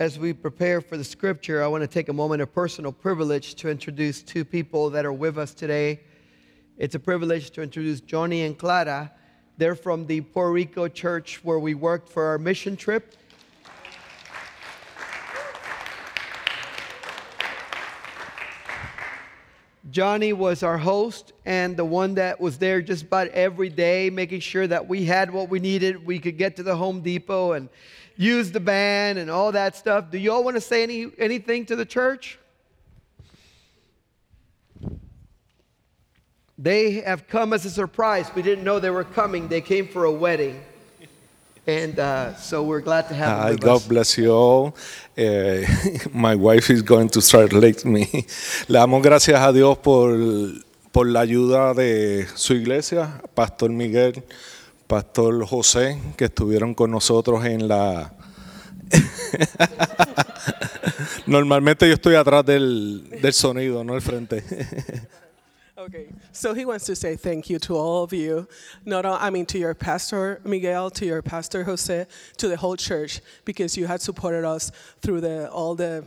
as we prepare for the scripture, I want to take a moment of personal privilege to introduce two people that are with us today. It's a privilege to introduce Johnny and Clara. They're from the Puerto Rico church where we worked for our mission trip. Johnny was our host and the one that was there just about every day, making sure that we had what we needed. We could get to the Home Depot and use the band and all that stuff. Do y'all want to say any, anything to the church? They have come as a surprise. We didn't know they were coming. They came for a wedding. And uh, so we're glad to have them with God us. bless you all. Eh, my wife is going to translate me. Le damos gracias a Dios por, por la ayuda de su iglesia, Pastor Miguel, Pastor José, que estuvieron con nosotros en la... Normalmente yo estoy atrás del, del sonido, no al frente. Okay, so he wants to say thank you to all of you. Not all, I mean to your pastor Miguel, to your pastor Jose, to the whole church, because you had supported us through the all the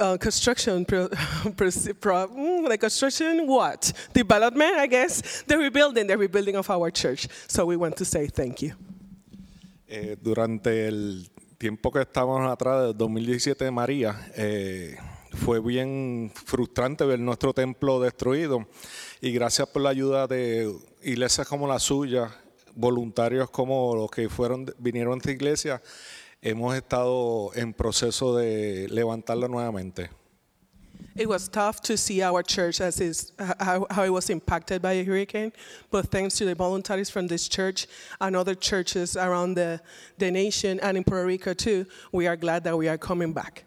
uh, construction, pro, pro, mm, the construction what development, I guess, the rebuilding, the rebuilding of our church. So we want to say thank you. Eh, durante el tiempo que estábamos atrás, del 2017 de María, eh, fue bien frustrante ver nuestro templo destruido. Y gracias por la ayuda de iglesias como la suya, voluntarios como los que fueron, vinieron a esta iglesia, hemos estado en proceso de levantarla nuevamente. It was tough to see our church as is, how, how it was impacted by a hurricane, but thanks to the volunteers from this church and other churches around the, the nation and in Puerto Rico too, we are glad that we are coming back.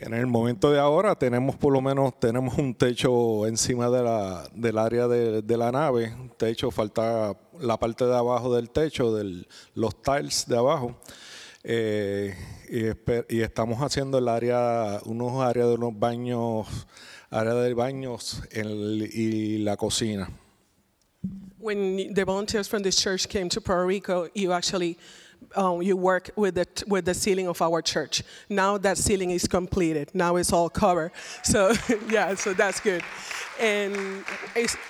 En el momento de ahora tenemos por lo menos tenemos un techo encima de la, del área de, de la nave. Techo, falta la parte de abajo del techo, de los tiles de abajo. Eh, y, y estamos haciendo el área, unos áreas de unos baños, área de baños en el- y la cocina. When the volunteers from this church came to Puerto Rico, you actually um, you work with the with the ceiling of our church. Now that ceiling is completed. Now it's all covered. So yeah, so that's good. And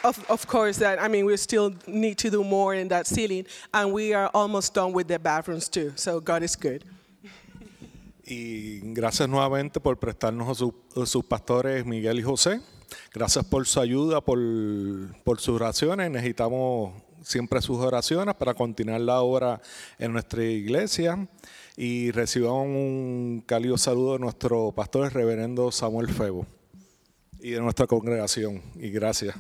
of, of course that I mean we still need to do more in that ceiling, and we are almost done with the bathrooms too. So God is good. Y gracias nuevamente por prestarnos a, su- a sus pastores Miguel y José. Gracias por su ayuda, por, por sus oraciones. Necesitamos siempre sus oraciones para continuar la obra en nuestra iglesia. Y recibamos un cálido saludo de nuestro pastor, reverendo Samuel Febo, y de nuestra congregación. Y gracias.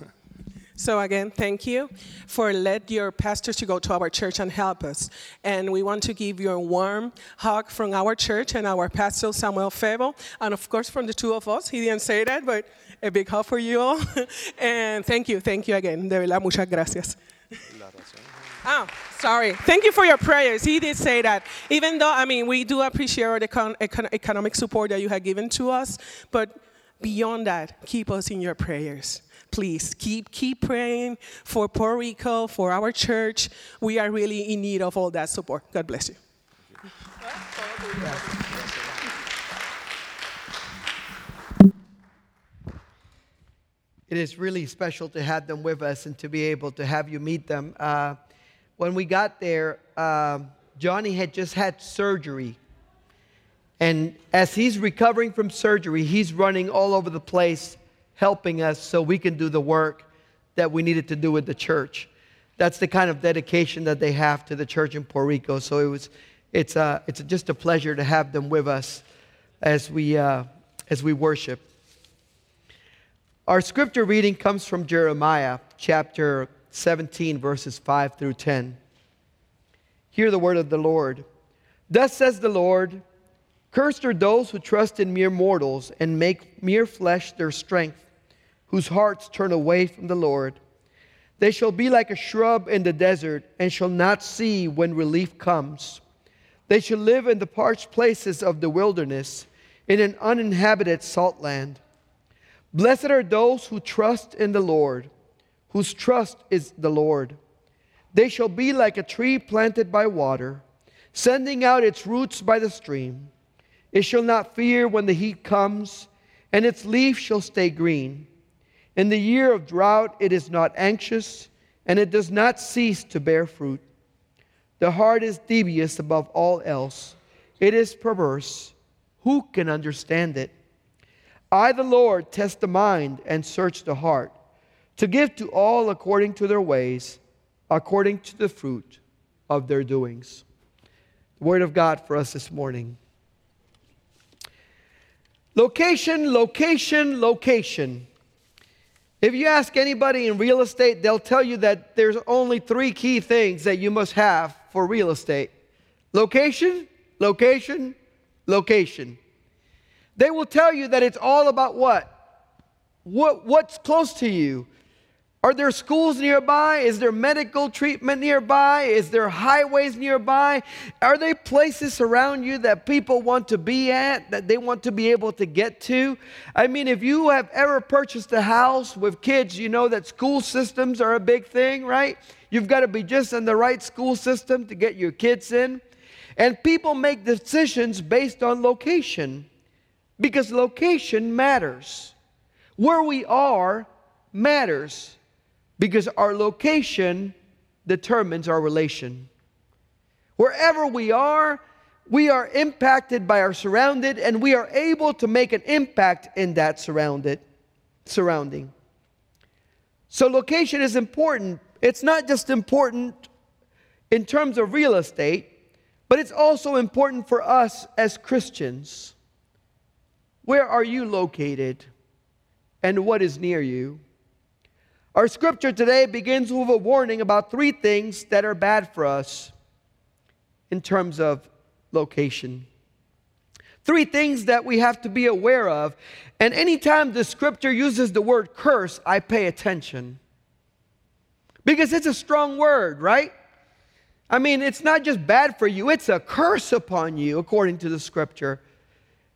So again, thank you for let your pastors to go to our church and help us. And we want to give you a warm hug from our church and our pastor Samuel Febo, and of course from the two of us. He didn't say that, but a big hug for you all. and thank you, thank you again. De verdad, muchas gracias. Oh, sorry. Thank you for your prayers. He did say that. Even though, I mean, we do appreciate all the econ- econ- economic support that you have given to us, but beyond that, keep us in your prayers. Please keep keep praying for Puerto Rico, for our church. We are really in need of all that support. God bless you. It is really special to have them with us and to be able to have you meet them. Uh, when we got there, um Johnny had just had surgery. And as he's recovering from surgery, he's running all over the place helping us so we can do the work that we needed to do with the church. That's the kind of dedication that they have to the church in Puerto Rico. So it was, it's, uh, it's just a pleasure to have them with us as we, uh, as we worship. Our scripture reading comes from Jeremiah chapter 17, verses 5 through 10. Hear the word of the Lord. Thus says the Lord Cursed are those who trust in mere mortals and make mere flesh their strength, whose hearts turn away from the Lord. They shall be like a shrub in the desert and shall not see when relief comes. They shall live in the parched places of the wilderness, in an uninhabited salt land. Blessed are those who trust in the Lord, whose trust is the Lord. They shall be like a tree planted by water, sending out its roots by the stream. It shall not fear when the heat comes, and its leaf shall stay green. In the year of drought, it is not anxious, and it does not cease to bear fruit. The heart is devious above all else, it is perverse. Who can understand it? I, the Lord, test the mind and search the heart, to give to all according to their ways, according to the fruit of their doings. The word of God for us this morning. Location, location, location. If you ask anybody in real estate, they'll tell you that there's only three key things that you must have for real estate location, location, location. They will tell you that it's all about what? What what's close to you? Are there schools nearby? Is there medical treatment nearby? Is there highways nearby? Are there places around you that people want to be at, that they want to be able to get to? I mean, if you have ever purchased a house with kids, you know that school systems are a big thing, right? You've got to be just in the right school system to get your kids in. And people make decisions based on location because location matters. Where we are matters because our location determines our relation. Wherever we are, we are impacted by our surrounded and we are able to make an impact in that surrounded surrounding. So location is important. It's not just important in terms of real estate, but it's also important for us as Christians. Where are you located and what is near you? Our scripture today begins with a warning about three things that are bad for us in terms of location. Three things that we have to be aware of. And anytime the scripture uses the word curse, I pay attention. Because it's a strong word, right? I mean, it's not just bad for you, it's a curse upon you, according to the scripture.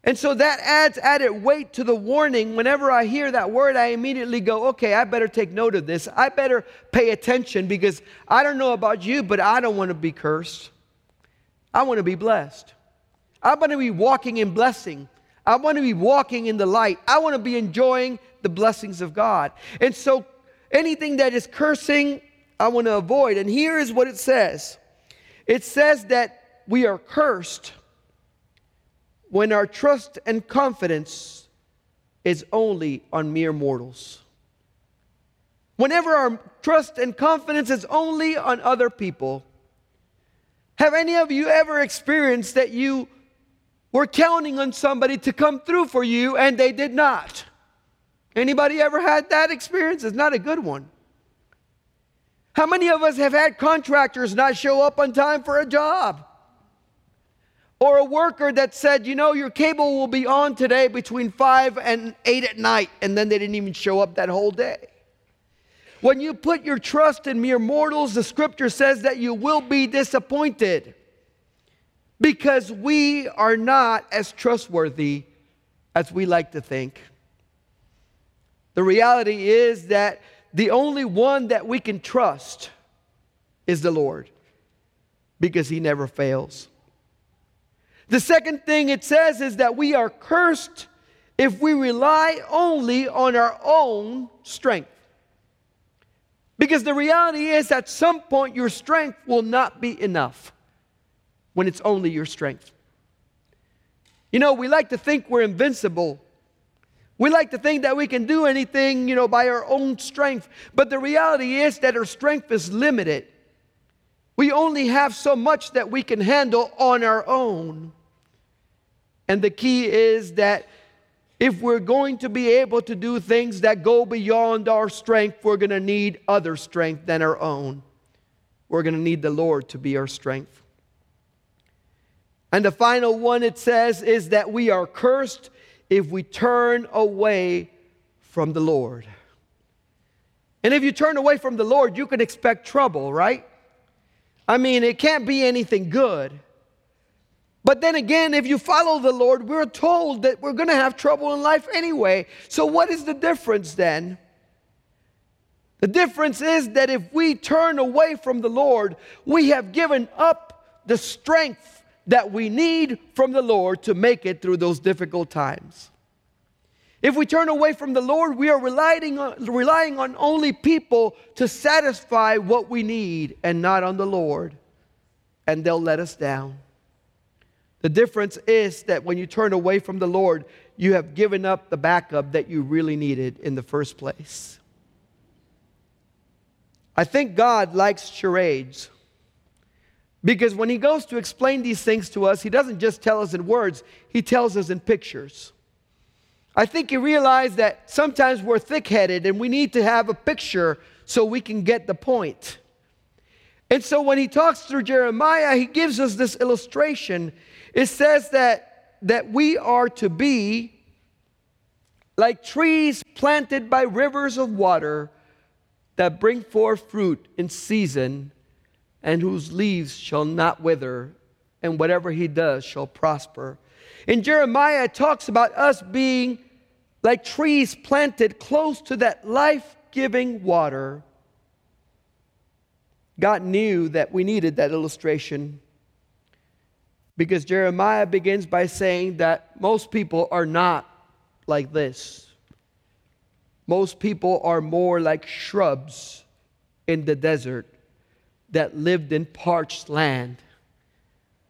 And so that adds added weight to the warning. Whenever I hear that word, I immediately go, okay, I better take note of this. I better pay attention because I don't know about you, but I don't want to be cursed. I want to be blessed. I want to be walking in blessing. I want to be walking in the light. I want to be enjoying the blessings of God. And so anything that is cursing, I want to avoid. And here is what it says it says that we are cursed when our trust and confidence is only on mere mortals. Whenever our trust and confidence is only on other people. Have any of you ever experienced that you were counting on somebody to come through for you and they did not? Anybody ever had that experience? It's not a good one. How many of us have had contractors not show up on time for a job? Or a worker that said, you know, your cable will be on today between 5 and 8 at night, and then they didn't even show up that whole day. When you put your trust in mere mortals, the scripture says that you will be disappointed because we are not as trustworthy as we like to think. The reality is that the only one that we can trust is the Lord because he never fails. The second thing it says is that we are cursed if we rely only on our own strength. Because the reality is, at some point, your strength will not be enough when it's only your strength. You know, we like to think we're invincible. We like to think that we can do anything, you know, by our own strength. But the reality is that our strength is limited. We only have so much that we can handle on our own. And the key is that if we're going to be able to do things that go beyond our strength, we're going to need other strength than our own. We're going to need the Lord to be our strength. And the final one it says is that we are cursed if we turn away from the Lord. And if you turn away from the Lord, you can expect trouble, right? I mean, it can't be anything good. But then again, if you follow the Lord, we're told that we're going to have trouble in life anyway. So, what is the difference then? The difference is that if we turn away from the Lord, we have given up the strength that we need from the Lord to make it through those difficult times. If we turn away from the Lord, we are relying on, relying on only people to satisfy what we need and not on the Lord, and they'll let us down. The difference is that when you turn away from the Lord, you have given up the backup that you really needed in the first place. I think God likes charades because when He goes to explain these things to us, He doesn't just tell us in words, He tells us in pictures. I think He realized that sometimes we're thick headed and we need to have a picture so we can get the point. And so when He talks through Jeremiah, He gives us this illustration it says that, that we are to be like trees planted by rivers of water that bring forth fruit in season and whose leaves shall not wither, and whatever he does shall prosper. In Jeremiah, it talks about us being like trees planted close to that life giving water. God knew that we needed that illustration because Jeremiah begins by saying that most people are not like this. Most people are more like shrubs in the desert that lived in parched land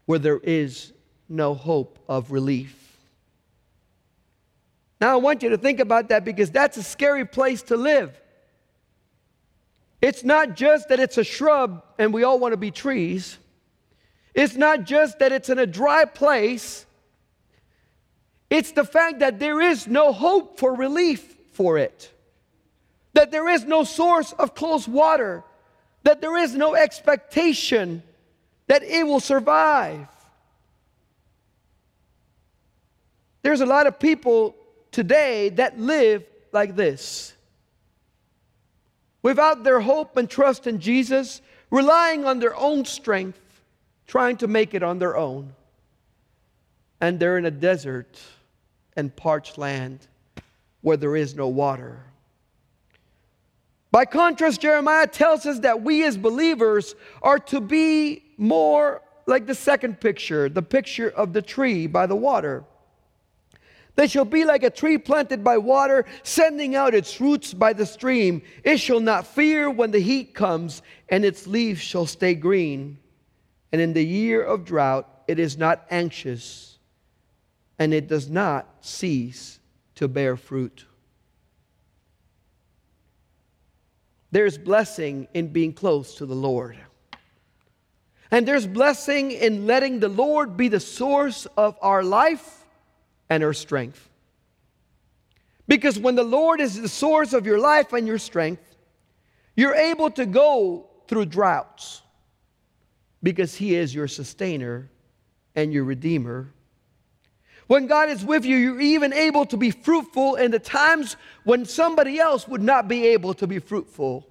where there is no hope of relief. Now, I want you to think about that because that's a scary place to live. It's not just that it's a shrub and we all want to be trees. It's not just that it's in a dry place, it's the fact that there is no hope for relief for it, that there is no source of close water, that there is no expectation that it will survive. There's a lot of people today that live like this. Without their hope and trust in Jesus, relying on their own strength, trying to make it on their own. And they're in a desert and parched land where there is no water. By contrast, Jeremiah tells us that we as believers are to be more like the second picture, the picture of the tree by the water. They shall be like a tree planted by water, sending out its roots by the stream. It shall not fear when the heat comes, and its leaves shall stay green. And in the year of drought, it is not anxious, and it does not cease to bear fruit. There's blessing in being close to the Lord. And there's blessing in letting the Lord be the source of our life and our strength. Because when the Lord is the source of your life and your strength, you're able to go through droughts because He is your sustainer and your redeemer. When God is with you, you're even able to be fruitful in the times when somebody else would not be able to be fruitful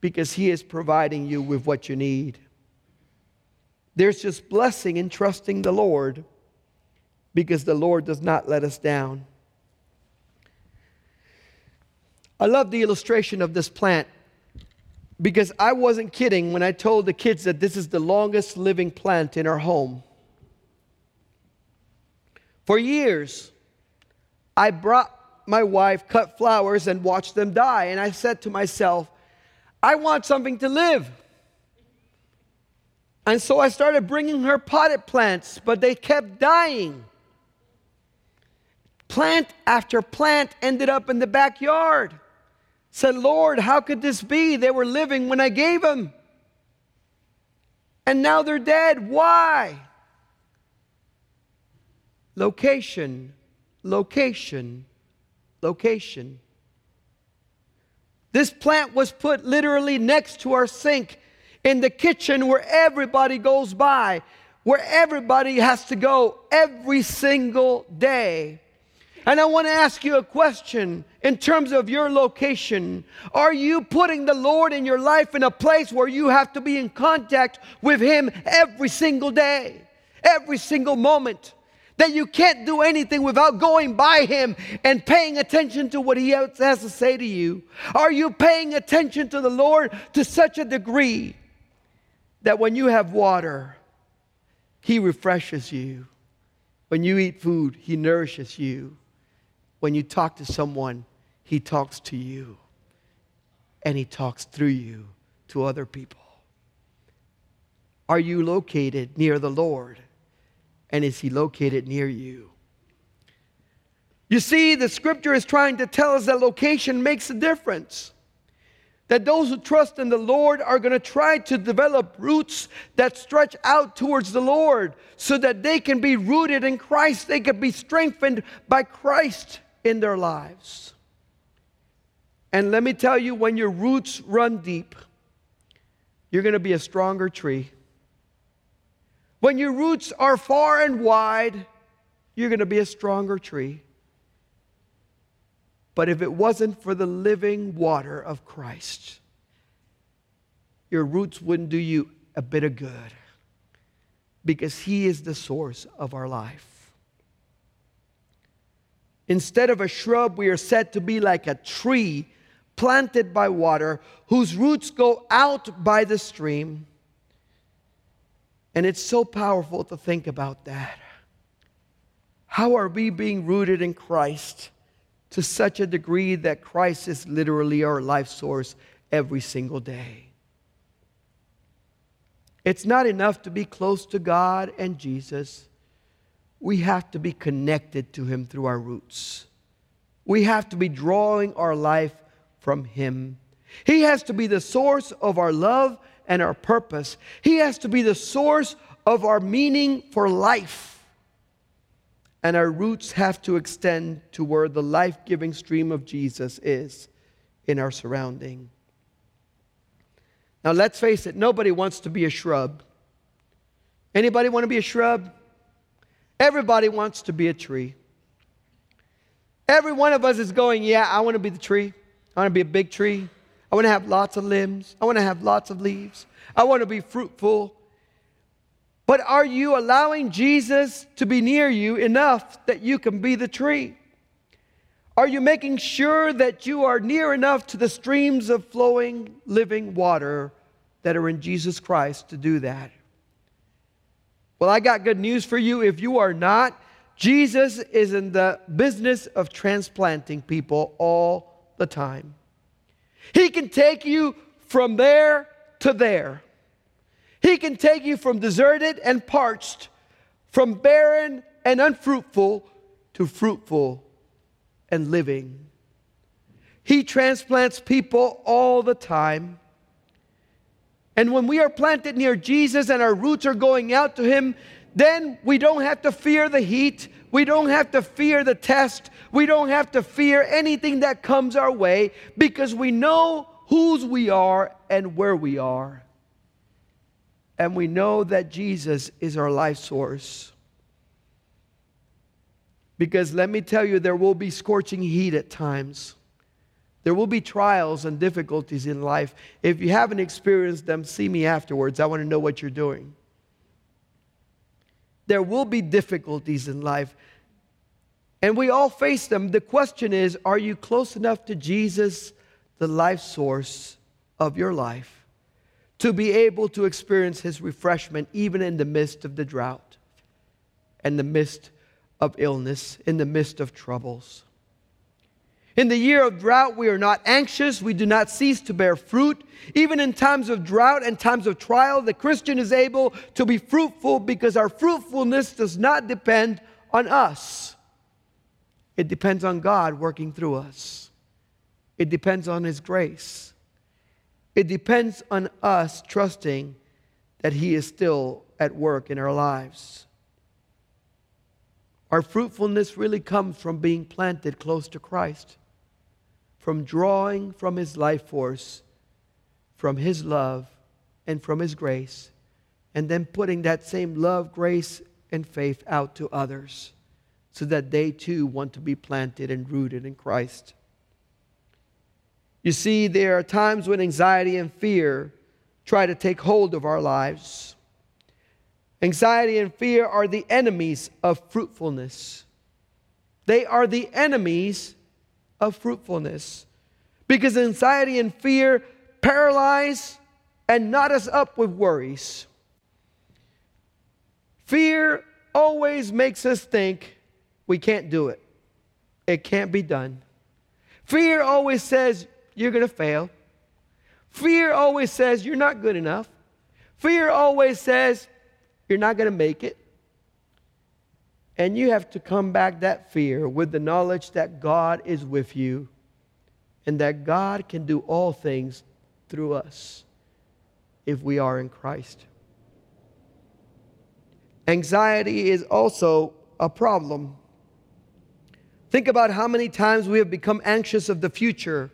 because He is providing you with what you need. There's just blessing in trusting the Lord because the Lord does not let us down. I love the illustration of this plant because I wasn't kidding when I told the kids that this is the longest living plant in our home. For years, I brought my wife cut flowers and watched them die. And I said to myself, I want something to live. And so I started bringing her potted plants, but they kept dying. Plant after plant ended up in the backyard said, Lord, how could this be? They were living when I gave them. And now they're dead. Why? Location, location, location. This plant was put literally next to our sink in the kitchen where everybody goes by, where everybody has to go every single day. And I want to ask you a question in terms of your location. Are you putting the Lord in your life in a place where you have to be in contact with Him every single day, every single moment? That you can't do anything without going by Him and paying attention to what He has to say to you? Are you paying attention to the Lord to such a degree that when you have water, He refreshes you. When you eat food, He nourishes you. When you talk to someone, He talks to you. And He talks through you to other people. Are you located near the Lord? And is He located near you? You see, the scripture is trying to tell us that location makes a difference that those who trust in the Lord are going to try to develop roots that stretch out towards the Lord so that they can be rooted in Christ. They can be strengthened by Christ in their lives. And let me tell you, when your roots run deep, you're going to be a stronger tree. When your roots are far and wide, you're going to be a stronger tree. But if it wasn't for the living water of Christ, your roots wouldn't do you a bit of good because He is the source of our life. Instead of a shrub, we are said to be like a tree planted by water whose roots go out by the stream. And it's so powerful to think about that. How are we being rooted in Christ? to such a degree that Christ is literally our life source every single day. It's not enough to be close to God and Jesus. We have to be connected to Him through our roots. We have to be drawing our life from Him. He has to be the source of our love and our purpose. He has to be the source of our meaning for life and our roots have to extend to where the life giving stream of Jesus is in our surrounding. Now, let's face it, nobody wants to be a shrub. Anybody want to be a shrub? Everybody wants to be a tree. Every one of us is going, Yeah, I want to be the tree. I want to be a big tree. I want to have lots of limbs. I want to have lots of leaves. I want to be fruitful. But are you allowing Jesus to be near you enough that you can be the tree? Are you making sure that you are near enough to the streams of flowing living water that are in Jesus Christ to do that? Well, I got good news for you. If you are not, Jesus is in the business of transplanting people all the time. He can take you from there to there. He can take you from deserted and parched, from barren and unfruitful to fruitful and living. He transplants people all the time. And when we are planted near Jesus and our roots are going out to Him, then we don't have to fear the heat. We don't have to fear the test. We don't have to fear anything that comes our way because we know whose we are and where we are and we know that Jesus is our life source. Because let me tell you, there will be scorching heat at times. There will be trials and difficulties in life. If you haven't experienced them, see me afterwards. I want to know what you're doing. There will be difficulties in life, and we all face them. The question is are you close enough to Jesus, the life source of your life? to be able to experience his refreshment even in the midst of the drought and the midst of illness, in the midst of troubles. In the year of drought, we are not anxious. We do not cease to bear fruit. Even in times of drought and times of trial, the Christian is able to be fruitful because our fruitfulness does not depend on us. It depends on God working through us, it depends on His grace. It depends on us trusting that He is still at work in our lives. Our fruitfulness really comes from being planted close to Christ, from drawing from His life force, from His love, and from His grace, and then putting that same love, grace, and faith out to others so that they too want to be planted and rooted in Christ. You see, there are times when anxiety and fear try to take hold of our lives. Anxiety and fear are the enemies of fruitfulness. They are the enemies of fruitfulness because anxiety and fear paralyze and knot us up with worries. Fear always makes us think we can't do it, it can't be done. Fear always says you're going to fail. Fear always says you're not good enough. Fear always says you're not going to make it. And you have to combat that fear with the knowledge that God is with you and that God can do all things through us if we are in Christ. Anxiety is also a problem. Think about how many times we have become anxious of the future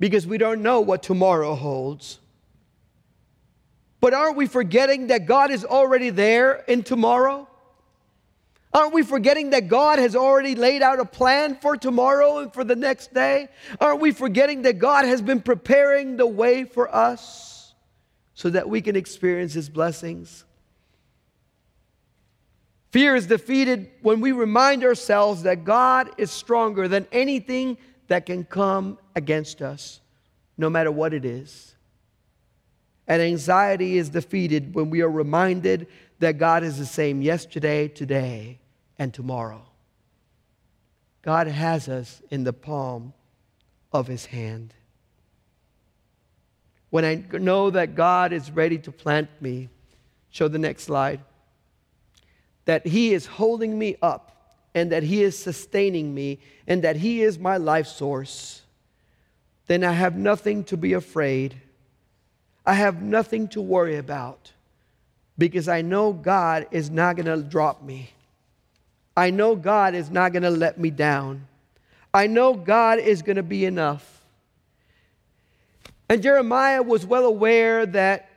because we don't know what tomorrow holds. But aren't we forgetting that God is already there in tomorrow? Aren't we forgetting that God has already laid out a plan for tomorrow and for the next day? Aren't we forgetting that God has been preparing the way for us so that we can experience His blessings? Fear is defeated when we remind ourselves that God is stronger than anything that can come against us, no matter what it is. And anxiety is defeated when we are reminded that God is the same yesterday, today, and tomorrow. God has us in the palm of his hand. When I know that God is ready to plant me, show the next slide, that he is holding me up and that he is sustaining me and that he is my life source, then I have nothing to be afraid. I have nothing to worry about because I know God is not going to drop me. I know God is not going to let me down. I know God is going to be enough. And Jeremiah was well aware that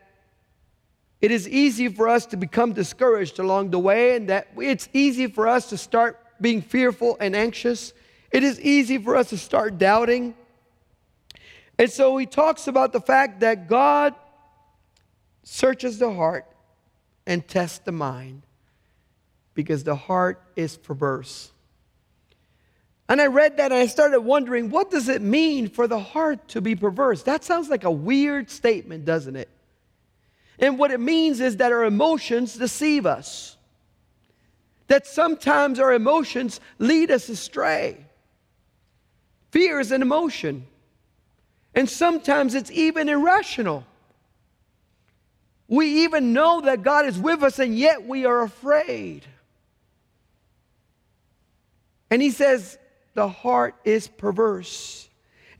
it is easy for us to become discouraged along the way, and that it's easy for us to start being fearful and anxious. It is easy for us to start doubting. And so he talks about the fact that God searches the heart and tests the mind because the heart is perverse. And I read that and I started wondering, what does it mean for the heart to be perverse? That sounds like a weird statement, doesn't it? And what it means is that our emotions deceive us, that sometimes our emotions lead us astray. Fear is an emotion, and sometimes it's even irrational. We even know that God is with us, and yet we are afraid. And he says, the heart is perverse.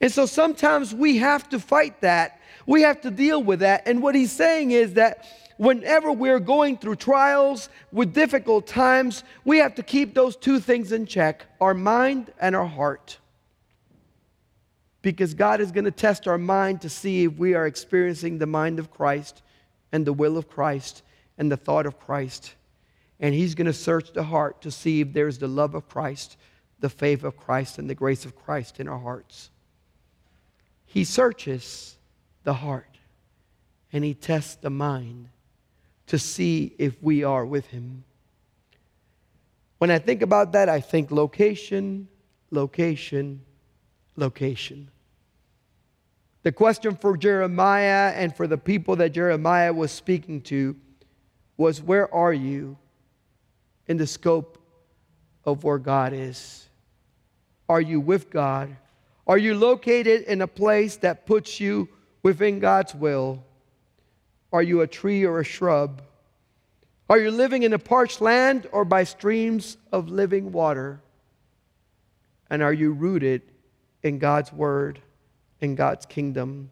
And so sometimes we have to fight that. We have to deal with that. And what he's saying is that whenever we're going through trials with difficult times, we have to keep those two things in check our mind and our heart. Because God is going to test our mind to see if we are experiencing the mind of Christ and the will of Christ and the thought of Christ. And He's going to search the heart to see if there's the love of Christ, the faith of Christ, and the grace of Christ in our hearts. He searches the heart and He tests the mind to see if we are with Him. When I think about that, I think location, location, location. The question for Jeremiah and for the people that Jeremiah was speaking to was Where are you? In the scope of where God is? Are you with God? Are you located in a place that puts you within God's will? Are you a tree or a shrub? Are you living in a parched land or by streams of living water? And are you rooted in God's word, in God's kingdom?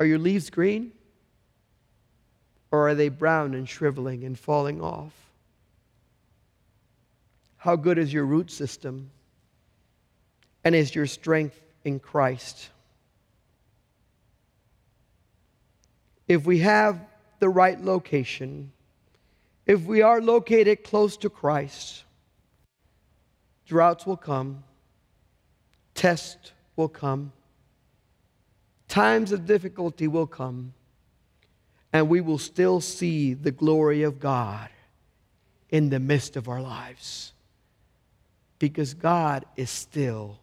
Are your leaves green? Or are they brown and shriveling and falling off? How good is your root system? And is your strength in Christ? If we have the right location, if we are located close to Christ, droughts will come, tests will come, times of difficulty will come and we will still see the glory of God in the midst of our lives because God is still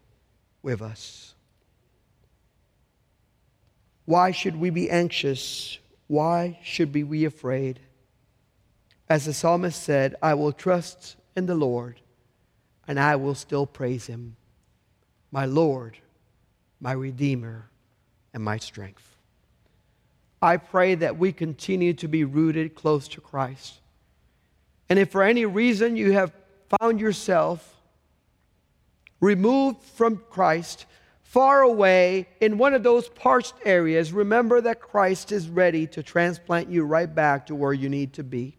with us. Why should we be anxious why should we be afraid? As the psalmist said, I will trust in the Lord, and I will still praise him, my Lord, my Redeemer, and my strength. I pray that we continue to be rooted close to Christ. And if for any reason you have found yourself removed from Christ, far away in one of those parched areas, remember that Christ is ready to transplant you right back to where you need to be.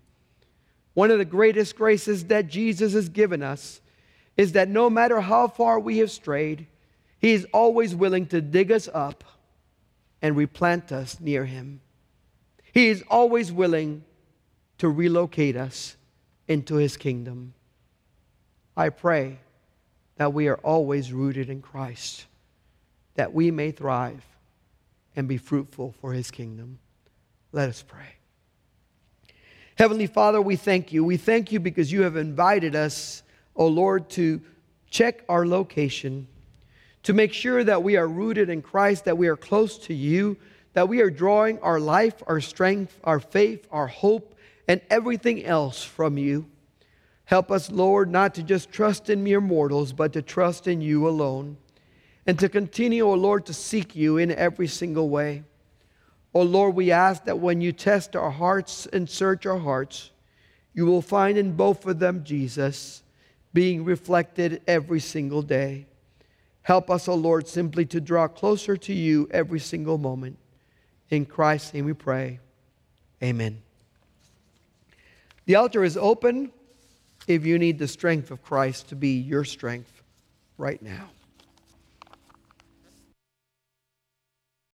One of the greatest graces that Jesus has given us is that no matter how far we have strayed, He is always willing to dig us up and replant us near Him. He is always willing to relocate us into His kingdom. I pray that we are always rooted in Christ, that we may thrive and be fruitful for His kingdom. Let us pray. Heavenly Father, we thank you. We thank you because you have invited us, O oh Lord, to check our location, to make sure that we are rooted in Christ, that we are close to you, that we are drawing our life, our strength, our faith, our hope, and everything else from you. Help us, Lord, not to just trust in mere mortals, but to trust in you alone. And to continue, O oh Lord, to seek you in every single way. O oh Lord, we ask that when you test our hearts and search our hearts, you will find in both of them Jesus being reflected every single day. Help us, O oh Lord, simply to draw closer to you every single moment. In Christ's name we pray. Amen. The altar is open if you need the strength of Christ to be your strength right now.